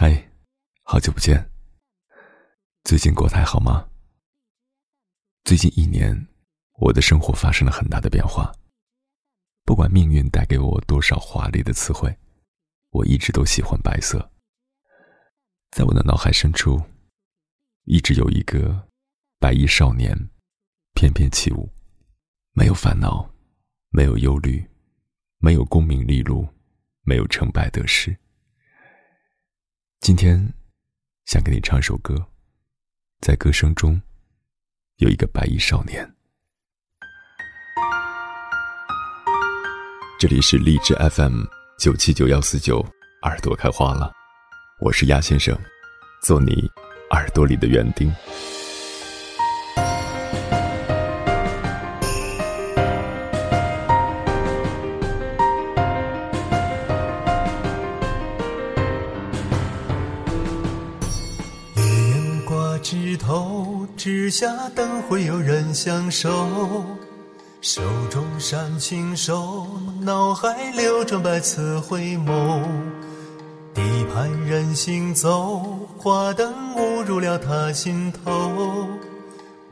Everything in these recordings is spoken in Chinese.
嗨，好久不见。最近过得还好吗？最近一年，我的生活发生了很大的变化。不管命运带给我多少华丽的词汇，我一直都喜欢白色。在我的脑海深处，一直有一个白衣少年，翩翩起舞，没有烦恼，没有忧虑，没有功名利禄，没有成败得失。今天，想给你唱首歌，在歌声中，有一个白衣少年。这里是荔枝 FM 九七九幺四九，耳朵开花了，我是鸭先生，做你耳朵里的园丁。枝头，枝下等会有人相守，手中煽情手，脑海流转百次回眸。地盘人行走，花灯误入了他心头。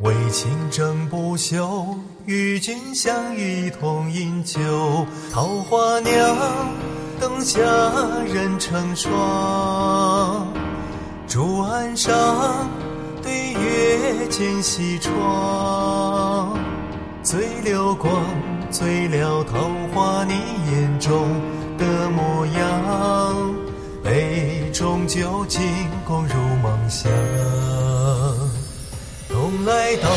为情争不休，与君相遇同饮酒。桃花酿，灯下人成双，竹岸上。对月间西窗，醉流光，醉了桃花你眼中的模样，杯中酒尽共入梦乡。冬来到，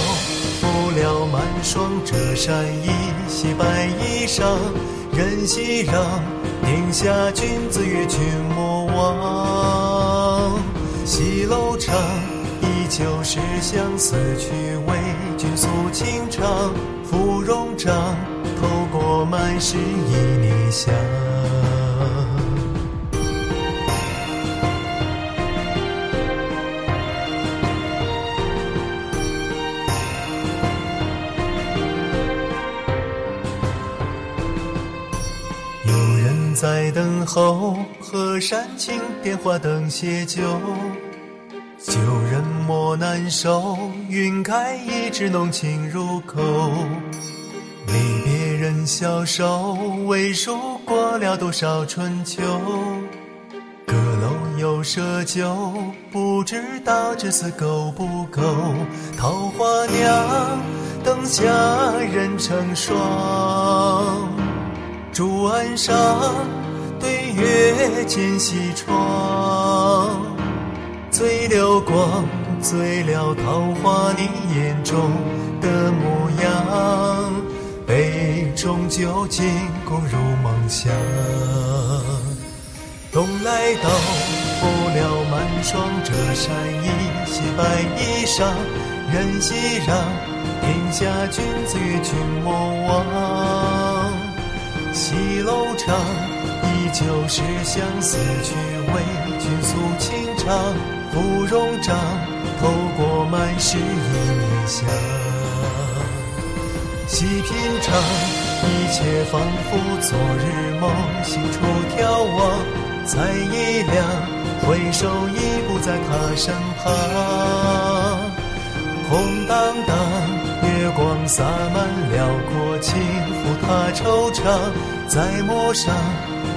拂了满霜，折扇一袭白衣裳，任熙攘，定下君子与君莫忘，西楼长。旧时相思曲，为君诉情长。芙蓉帐，透过满是旖旎香。有人在等候，河山青，点花灯谢酒。旧人莫难收，云开一枝浓情入口。离别人消瘦，未数过了多少春秋。阁楼有赊酒，不知道这次够不够。桃花酿，灯下人成双。竹岸上，对月间西窗。醉流光，醉了桃花你眼中的模样，杯中酒尽共入梦乡。冬来到，拂了满霜，折扇一袭白衣裳，任熙攘，天下君子与君莫忘。西楼长，依旧是相思曲，为君诉情长。芙蓉帐，透过满是旖旎香。细品尝，一切仿佛昨日梦。心处眺望，才一亮，回首已不在他身旁。空荡荡，月光洒满辽阔，轻抚他惆怅，在陌上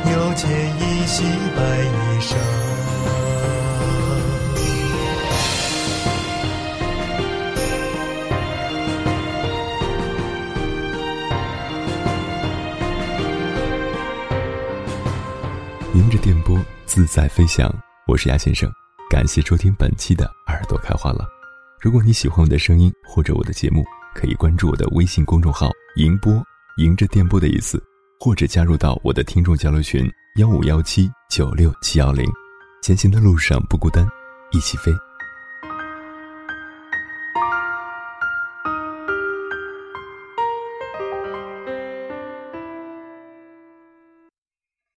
又见一袭白迎着电波自在飞翔，我是鸭先生，感谢收听本期的耳朵开花了。如果你喜欢我的声音或者我的节目，可以关注我的微信公众号“迎波”，迎着电波的意思，或者加入到我的听众交流群幺五幺七九六七幺零。前行的路上不孤单，一起飞。